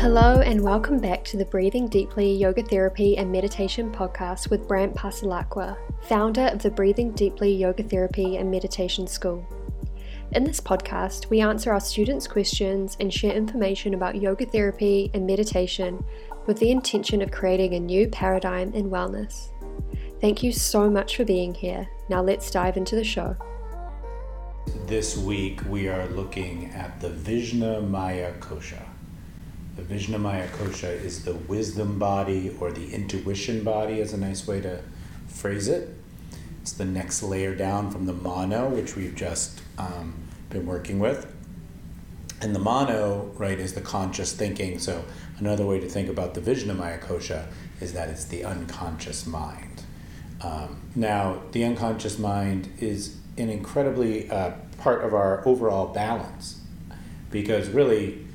Hello, and welcome back to the Breathing Deeply Yoga Therapy and Meditation podcast with Brandt Passalacqua, founder of the Breathing Deeply Yoga Therapy and Meditation School. In this podcast, we answer our students' questions and share information about yoga therapy and meditation with the intention of creating a new paradigm in wellness. Thank you so much for being here. Now let's dive into the show. This week we are looking at the Vijna Maya Kosha. The Vijna Maya Kosha is the wisdom body or the intuition body, is a nice way to phrase it. It's the next layer down from the mano, which we've just um, been working with. And the mano, right, is the conscious thinking. So another way to think about the Vijna Maya Kosha is that it's the unconscious mind. Um, now, the unconscious mind is an incredibly uh, part of our overall balance because really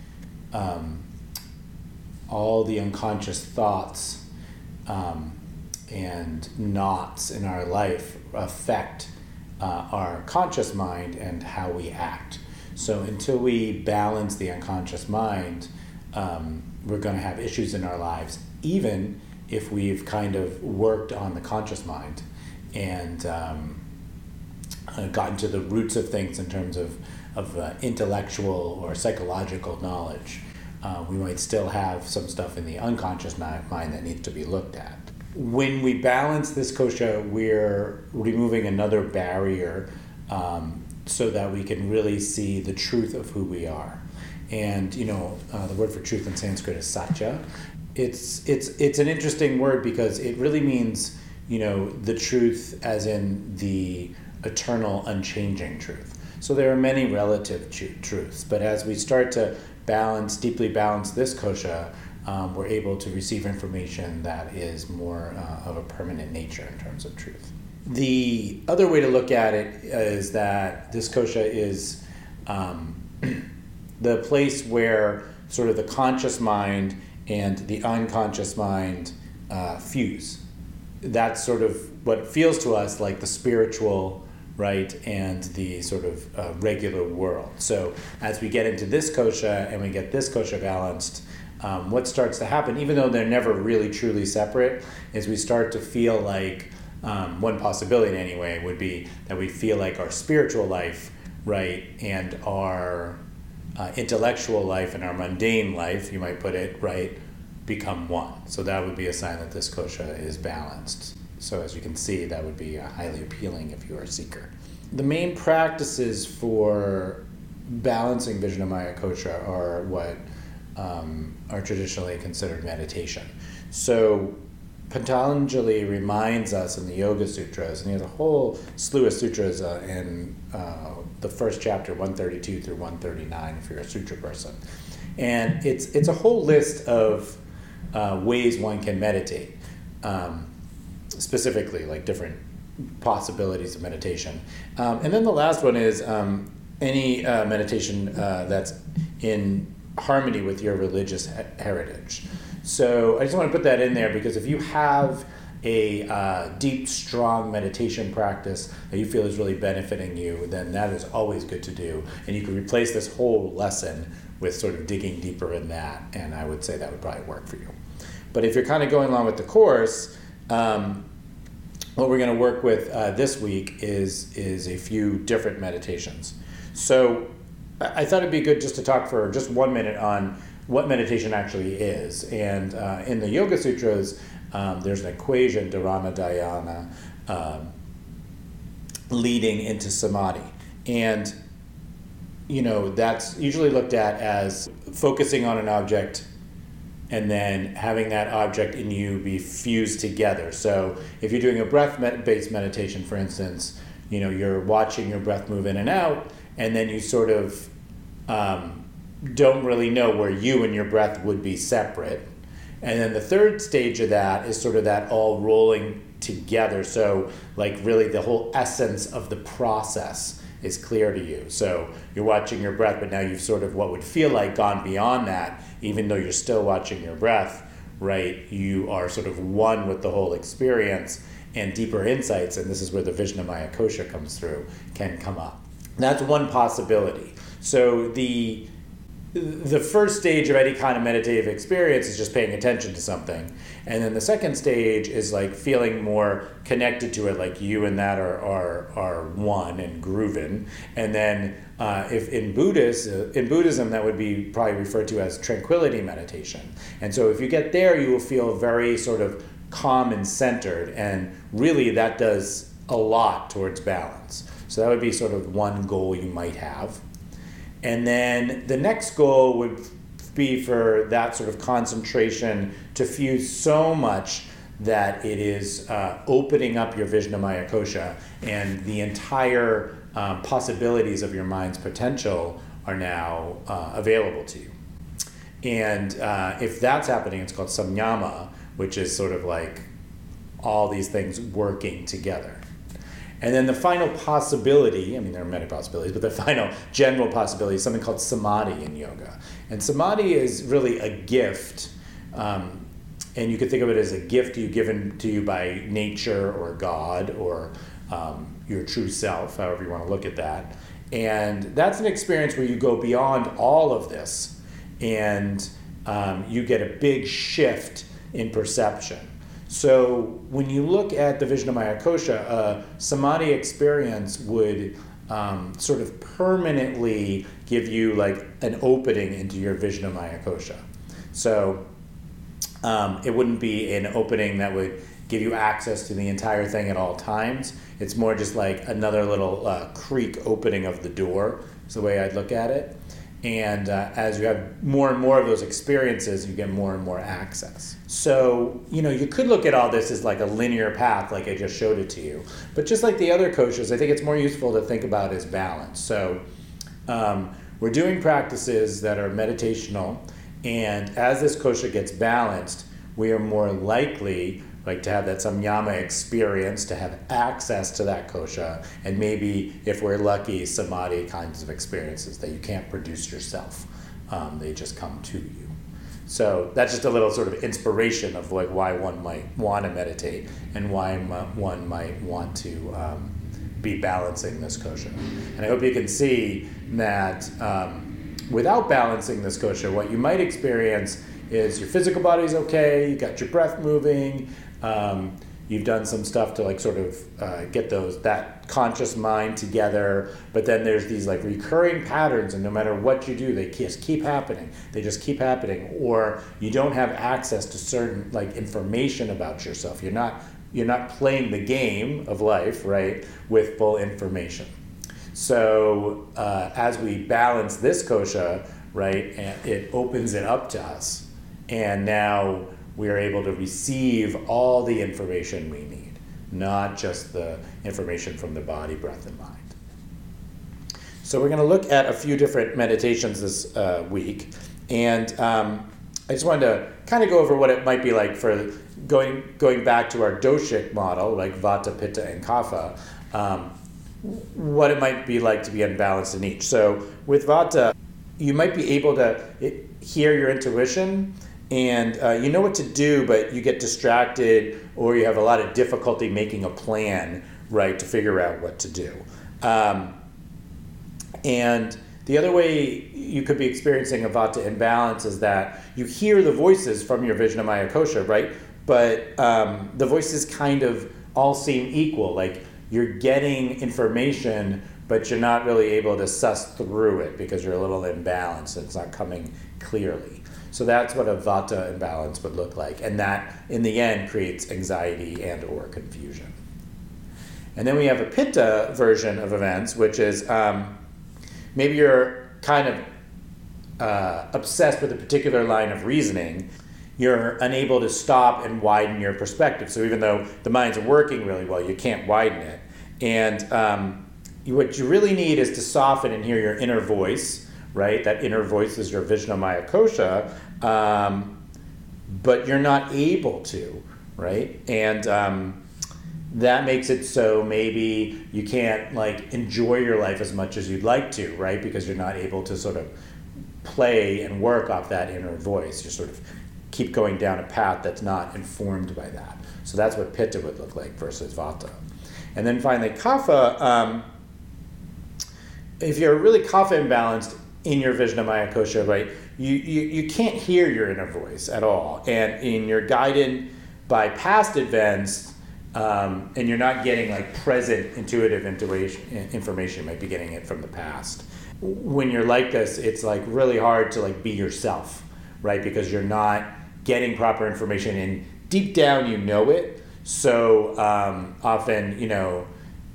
um, all the unconscious thoughts um, and knots in our life affect uh, our conscious mind and how we act. So until we balance the unconscious mind, um, we're going to have issues in our lives, even if we've kind of worked on the conscious mind and um, uh, gotten to the roots of things in terms of, of uh, intellectual or psychological knowledge. Uh, we might still have some stuff in the unconscious mind that needs to be looked at when we balance this kosha, we're removing another barrier um, so that we can really see the truth of who we are. And you know, uh, the word for truth in Sanskrit is satya. It's it's it's an interesting word because it really means you know the truth as in the eternal, unchanging truth. So there are many relative truths, but as we start to balance, deeply balance this kosha, um, we're able to receive information that is more uh, of a permanent nature in terms of truth. The other way to look at it is that this kosha is um, the place where sort of the conscious mind and the unconscious mind uh, fuse. That's sort of what feels to us like the spiritual, right, and the sort of uh, regular world. So as we get into this kosha and we get this kosha balanced, um, what starts to happen, even though they're never really truly separate, is we start to feel like um, one possibility, anyway, would be that we feel like our spiritual life, right, and our uh, intellectual life and our mundane life, you might put it, right, become one. So that would be a sign that this kosha is balanced. So as you can see, that would be highly appealing if you are a seeker. The main practices for balancing Vijnamaya kosha are what um, are traditionally considered meditation. So Patanjali reminds us in the Yoga Sutras, and he has a whole slew of sutras uh, in uh, the first chapter, 132 through 139, if you're a sutra person. And it's, it's a whole list of uh, ways one can meditate, um, specifically, like different possibilities of meditation. Um, and then the last one is um, any uh, meditation uh, that's in harmony with your religious heritage. So I just want to put that in there because if you have a uh, deep, strong meditation practice that you feel is really benefiting you, then that is always good to do. And you can replace this whole lesson with sort of digging deeper in that, and I would say that would probably work for you. But if you're kind of going along with the course, um, what we're going to work with uh, this week is is a few different meditations. So I thought it'd be good just to talk for just one minute on what meditation actually is. And uh, in the Yoga Sutras, um, there's an equation, dharana dhyana, um, leading into samadhi. And, you know, that's usually looked at as focusing on an object and then having that object in you be fused together. So if you're doing a breath based meditation, for instance, you know, you're watching your breath move in and out and then you sort of um, don't really know where you and your breath would be separate. And then the third stage of that is sort of that all rolling together. So, like, really, the whole essence of the process is clear to you. So, you're watching your breath, but now you've sort of what would feel like gone beyond that, even though you're still watching your breath, right? You are sort of one with the whole experience, and deeper insights, and this is where the Vijnamaya Kosha comes through, can come up. That's one possibility. So the the first stage of any kind of meditative experience is just paying attention to something. And then the second stage is like feeling more connected to it, like you and that are, are, are one and grooving. And then uh, if in Buddhist, uh, in Buddhism, that would be probably referred to as tranquility meditation. And so if you get there, you will feel very sort of calm and centered. And really, that does a lot towards balance. So that would be sort of one goal you might have. And then the next goal would be for that sort of concentration to fuse so much that it is uh, opening up your vision of Vijnanamaya kosha and the entire um, possibilities of your mind's potential are now uh, available to you. And uh, if that's happening, it's called samyama, which is sort of like all these things working together. And then the final possibility, I mean, there are many possibilities, but the final general possibility is something called samadhi in yoga. And samadhi is really a gift. Um, and you could think of it as a gift you given to you by nature or God or um, your true self, however you want to look at that. And that's an experience where you go beyond all of this and um, you get a big shift in perception. So when you look at the Vijnanamaya Kosha, a samadhi experience would um, sort of permanently give you like an opening into your Vijnanamaya Kosha. So um, it wouldn't be an opening that would give you access to the entire thing at all times. It's more just like another little uh, creak opening of the door, is the way I'd look at it. And uh, as you have more and more of those experiences, you get more and more access. So, you know, you could look at all this as like a linear path, like I just showed it to you. But just like the other koshas, I think it's more useful to think about as balance. So, um, we're doing practices that are meditational, and as this kosha gets balanced, we are more likely like to have that samyama experience, to have access to that kosha, and maybe if we're lucky, samadhi kinds of experiences that you can't produce yourself. Um, they just come to you. So that's just a little sort of inspiration of like why one might want to meditate and why one might want to um, be balancing this kosha. And I hope you can see that um, without balancing this kosha, what you might experience is your physical body's okay, you got your breath moving, um, you've done some stuff to like sort of uh, get those that conscious mind together but then there's these like recurring patterns and no matter what you do they just keep happening. They just keep happening. Or you don't have access to certain like information about yourself. You're not you're not playing the game of life right with full information. So uh, as we balance this kosha right and it opens it up to us. And now we are able to receive all the information we need, not just the information from the body, breath, and mind. So, we're going to look at a few different meditations this uh, week. And um, I just wanted to kind of go over what it might be like for going, going back to our doshic model, like Vata, Pitta, and Kapha, um, what it might be like to be unbalanced in each. So, with Vata, you might be able to hear your intuition and uh, you know what to do, but you get distracted or you have a lot of difficulty making a plan, right, to figure out what to do. Um, and the other way you could be experiencing a vata imbalance is that you hear the voices from your Vijnanamaya kosha, right? But um, the voices kind of all seem equal. Like you're getting information, but you're not really able to suss through it because you're a little imbalanced. And it's not coming clearly. So that's what a vata imbalance would look like, and that in the end creates anxiety and or confusion. And then we have a pitta version of events, which is um, maybe you're kind of uh, obsessed with a particular line of reasoning. You're unable to stop and widen your perspective. So even though the mind's working really well, you can't widen it. And um, what you really need is to soften and hear your inner voice right? That inner voice is your Vijnanamaya kosha, um, but you're not able to, right? And um, that makes it so maybe you can't like enjoy your life as much as you'd like to, right? Because you're not able to sort of play and work off that inner voice. You sort of keep going down a path that's not informed by that. So that's what Pitta would look like versus Vata. And then finally, Kapha. Um, if you're really kapha imbalanced, in your Vijnanamaya kosha, right, you, you, you can't hear your inner voice at all. And in your guided by past events, um, and you're not getting like present intuitive intuition information, you might be getting it from the past. When you're like this, it's like really hard to like be yourself, right? Because you're not getting proper information and deep down you know it. So um, often, you know,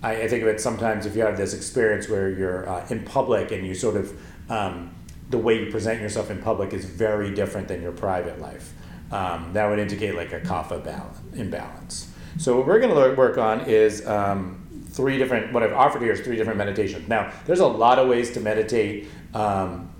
I, I, think of it sometimes if you have this experience where you're uh, in public and you sort of um, the way you present yourself in public is very different than your private life. Um, that would indicate like a kapha balance, imbalance. So what we're going to work on is um, three different. What I've offered here is three different meditations. Now, there's a lot of ways to meditate. Um,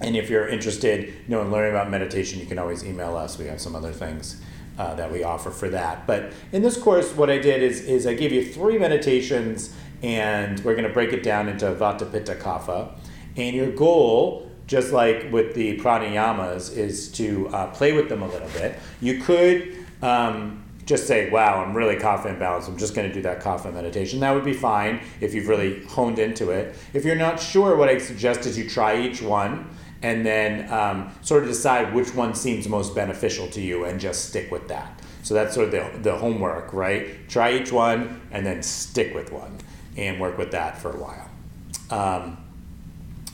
and if you're interested, you know, in learning about meditation, you can always email us. We have some other things uh, that we offer for that. But in this course, what I did is, is I gave you three meditations, and we're going to break it down into Vata, Pitta, Kapha. And your goal, just like with the pranayamas, is to uh, play with them a little bit. You could um, just say, wow, I'm really kapha imbalanced. I'm just going to do that kapha meditation. That would be fine if you've really honed into it. If you're not sure, what I suggest is you try each one and then um, sort of decide which one seems most beneficial to you and just stick with that. So that's sort of the, the homework, right? Try each one and then stick with one and work with that for a while. Um,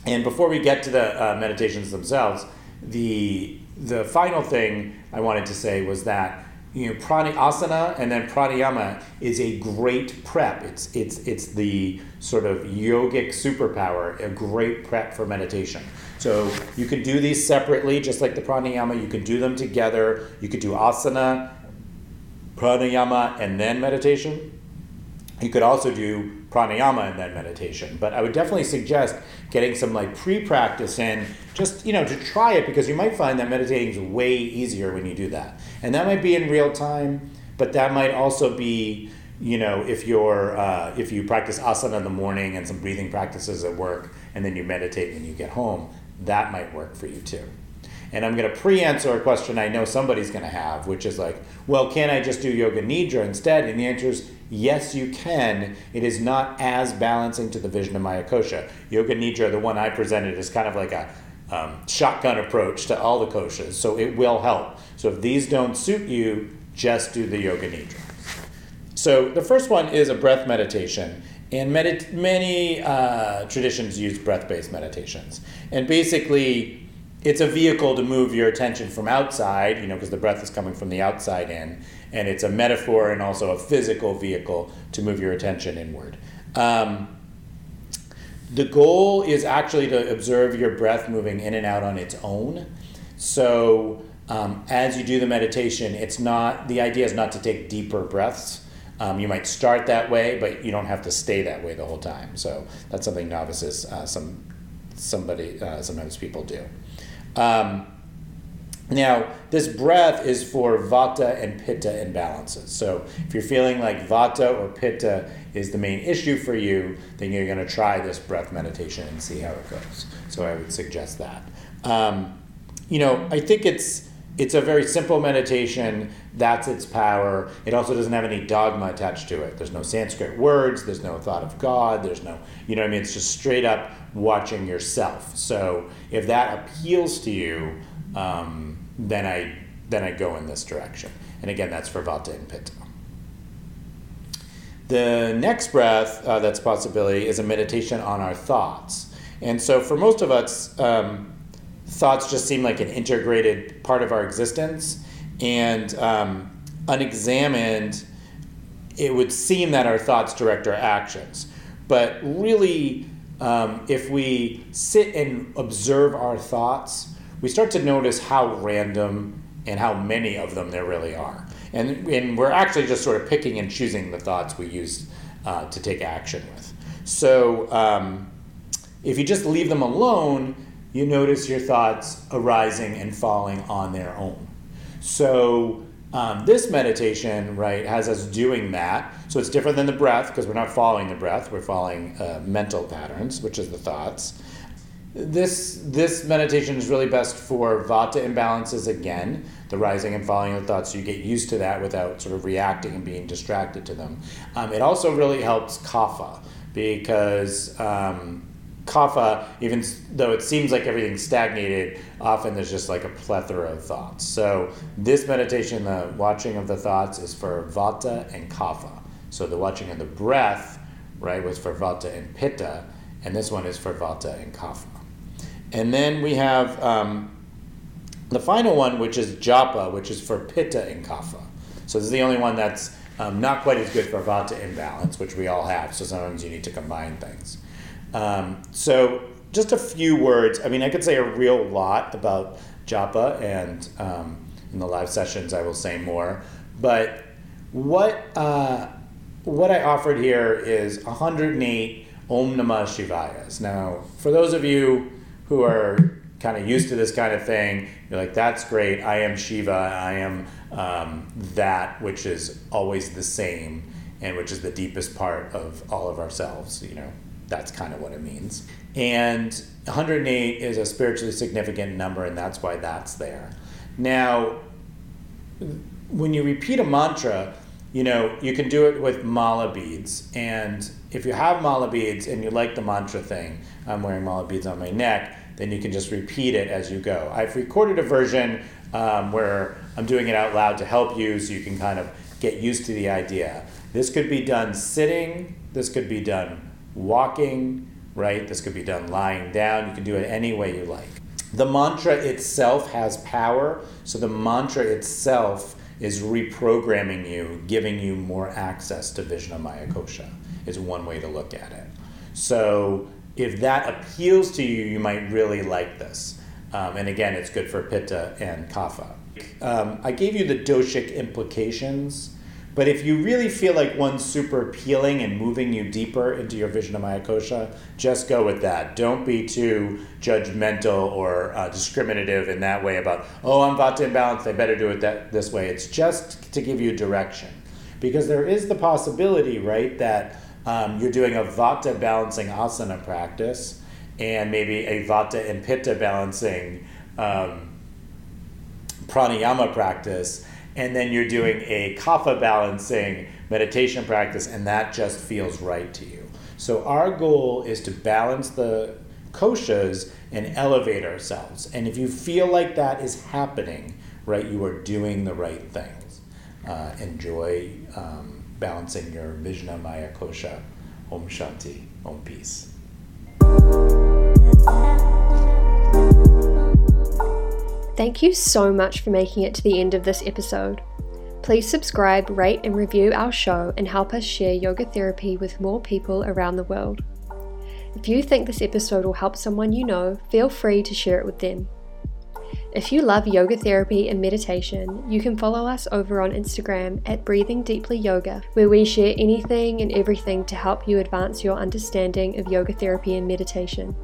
and before we get to the uh, meditations themselves, the the final thing I wanted to say was that you know prana asana and then pranayama is a great prep. It's it's it's the sort of yogic superpower, a great prep for meditation. So you can do these separately, just like the pranayama. You can do them together. You could do asana, pranayama, and then meditation. You could also do pranayama and then meditation. But I would definitely suggest getting some like pre-practice in, just you know, to try it because you might find that meditating is way easier when you do that, and that might be in real time, but that might also be you know if you're uh, if you practice asana in the morning and some breathing practices at work and then you meditate when you get home that might work for you too and I'm going to pre answer a question I know somebody's going to have, which is like, well, can I just do Yoga Nidra instead? And the answer is yes, you can. It is not as balancing to the Vijnanamaya Kosha. Yoga Nidra, the one I presented, is kind of like a um, shotgun approach to all the koshas, so it will help. So if these don't suit you, just do the Yoga Nidra. So the first one is a breath meditation. And medit- many uh, traditions use breath based meditations. And basically, it's a vehicle to move your attention from outside, you know, because the breath is coming from the outside in, and it's a metaphor and also a physical vehicle to move your attention inward. Um, the goal is actually to observe your breath moving in and out on its own. So um, as you do the meditation, it's not the idea is not to take deeper breaths. Um, you might start that way, but you don't have to stay that way the whole time. So that's something novices, uh, some somebody uh, sometimes people do. Um, now, this breath is for vata and pitta imbalances. So, if you're feeling like vata or pitta is the main issue for you, then you're going to try this breath meditation and see how it goes. So, I would suggest that. Um, you know, I think it's it's a very simple meditation. That's its power. It also doesn't have any dogma attached to it. There's no Sanskrit words. There's no thought of God. There's no, you know, I mean, it's just straight up watching yourself. So if that appeals to you, um, then I then I go in this direction. And again, that's for Vata and Pitta. The next breath uh, that's possibility is a meditation on our thoughts. And so for most of us, um, thoughts just seem like an integrated part of our existence. And um, unexamined, it would seem that our thoughts direct our actions. But really, um, if we sit and observe our thoughts, we start to notice how random and how many of them there really are. And, and we're actually just sort of picking and choosing the thoughts we use uh, to take action with. So um, if you just leave them alone, you notice your thoughts arising and falling on their own. So um, this meditation, right, has us doing that. So it's different than the breath because we're not following the breath; we're following uh, mental patterns, which is the thoughts. This this meditation is really best for vata imbalances again, the rising and falling of thoughts. So you get used to that without sort of reacting and being distracted to them. Um, it also really helps kapha because um, kapha, even though it seems like everything's stagnated, often there's just like a plethora of thoughts. So this meditation, the watching of the thoughts, is for vata and kapha. So the watching of the breath, right, was for vata and pitta, and this one is for vata and kapha. And then we have um, the final one, which is japa, which is for pitta and kapha. So this is the only one that's um, not quite as good for vata imbalance, which we all have. So sometimes you need to combine things. Um, so just a few words. I mean, I could say a real lot about japa, and um, in the live sessions I will say more. But what uh, what I offered here is 108 Om Namah Shivayas. Now, for those of you who are kind of used to this kind of thing, you're like, that's great. I am Shiva. I am um, that which is always the same and which is the deepest part of all of ourselves. You know, that's kind of what it means. And 108 is a spiritually significant number, and that's why that's there. Now, when you repeat a mantra, you know, you can do it with mala beads. And if you have mala beads and you like the mantra thing, I'm wearing mala beads on my neck, then you can just repeat it as you go. I've recorded a version um, where I'm doing it out loud to help you so you can kind of get used to the idea. This could be done sitting, this could be done walking, right? This could be done lying down. You can do it any way you like. The mantra itself has power, so the mantra itself is reprogramming you, giving you more access to Vijnanamaya Kosha, is one way to look at it. So if that appeals to you, you might really like this. Um, and again, it's good for Pitta and Kapha. Um, I gave you the doshic implications, but if you really feel like one's super appealing and moving you deeper into your Vijnanamaya Kosha, just go with that. Don't be too judgmental or uh, discriminative in that way about, oh, I'm Vata imbalanced, I better do it that, this way. It's just to give you direction. Because there is the possibility, right, that um, you're doing a vata balancing asana practice and maybe a vata and pitta balancing um, pranayama practice, and then you're doing a kapha balancing meditation practice, and that just feels right to you. So, our goal is to balance the koshas and elevate ourselves. And if you feel like that is happening, right, you are doing the right things. Uh, enjoy. Um, balancing your Vijnanamaya Kosha. Om Shanti, Om Peace. Thank you so much for making it to the end of this episode. Please subscribe, rate, and review our show and help us share yoga therapy with more people around the world. If you think this episode will help someone you know, feel free to share it with them. If you love yoga therapy and meditation, you can follow us over on Instagram at Breathing Deeply Yoga, where we share anything and everything to help you advance your understanding of yoga therapy and meditation.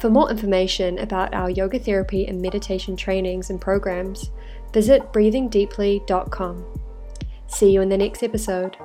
For more information about our yoga therapy and meditation trainings and programs, visit breathingdeeply.com. See you in the next episode.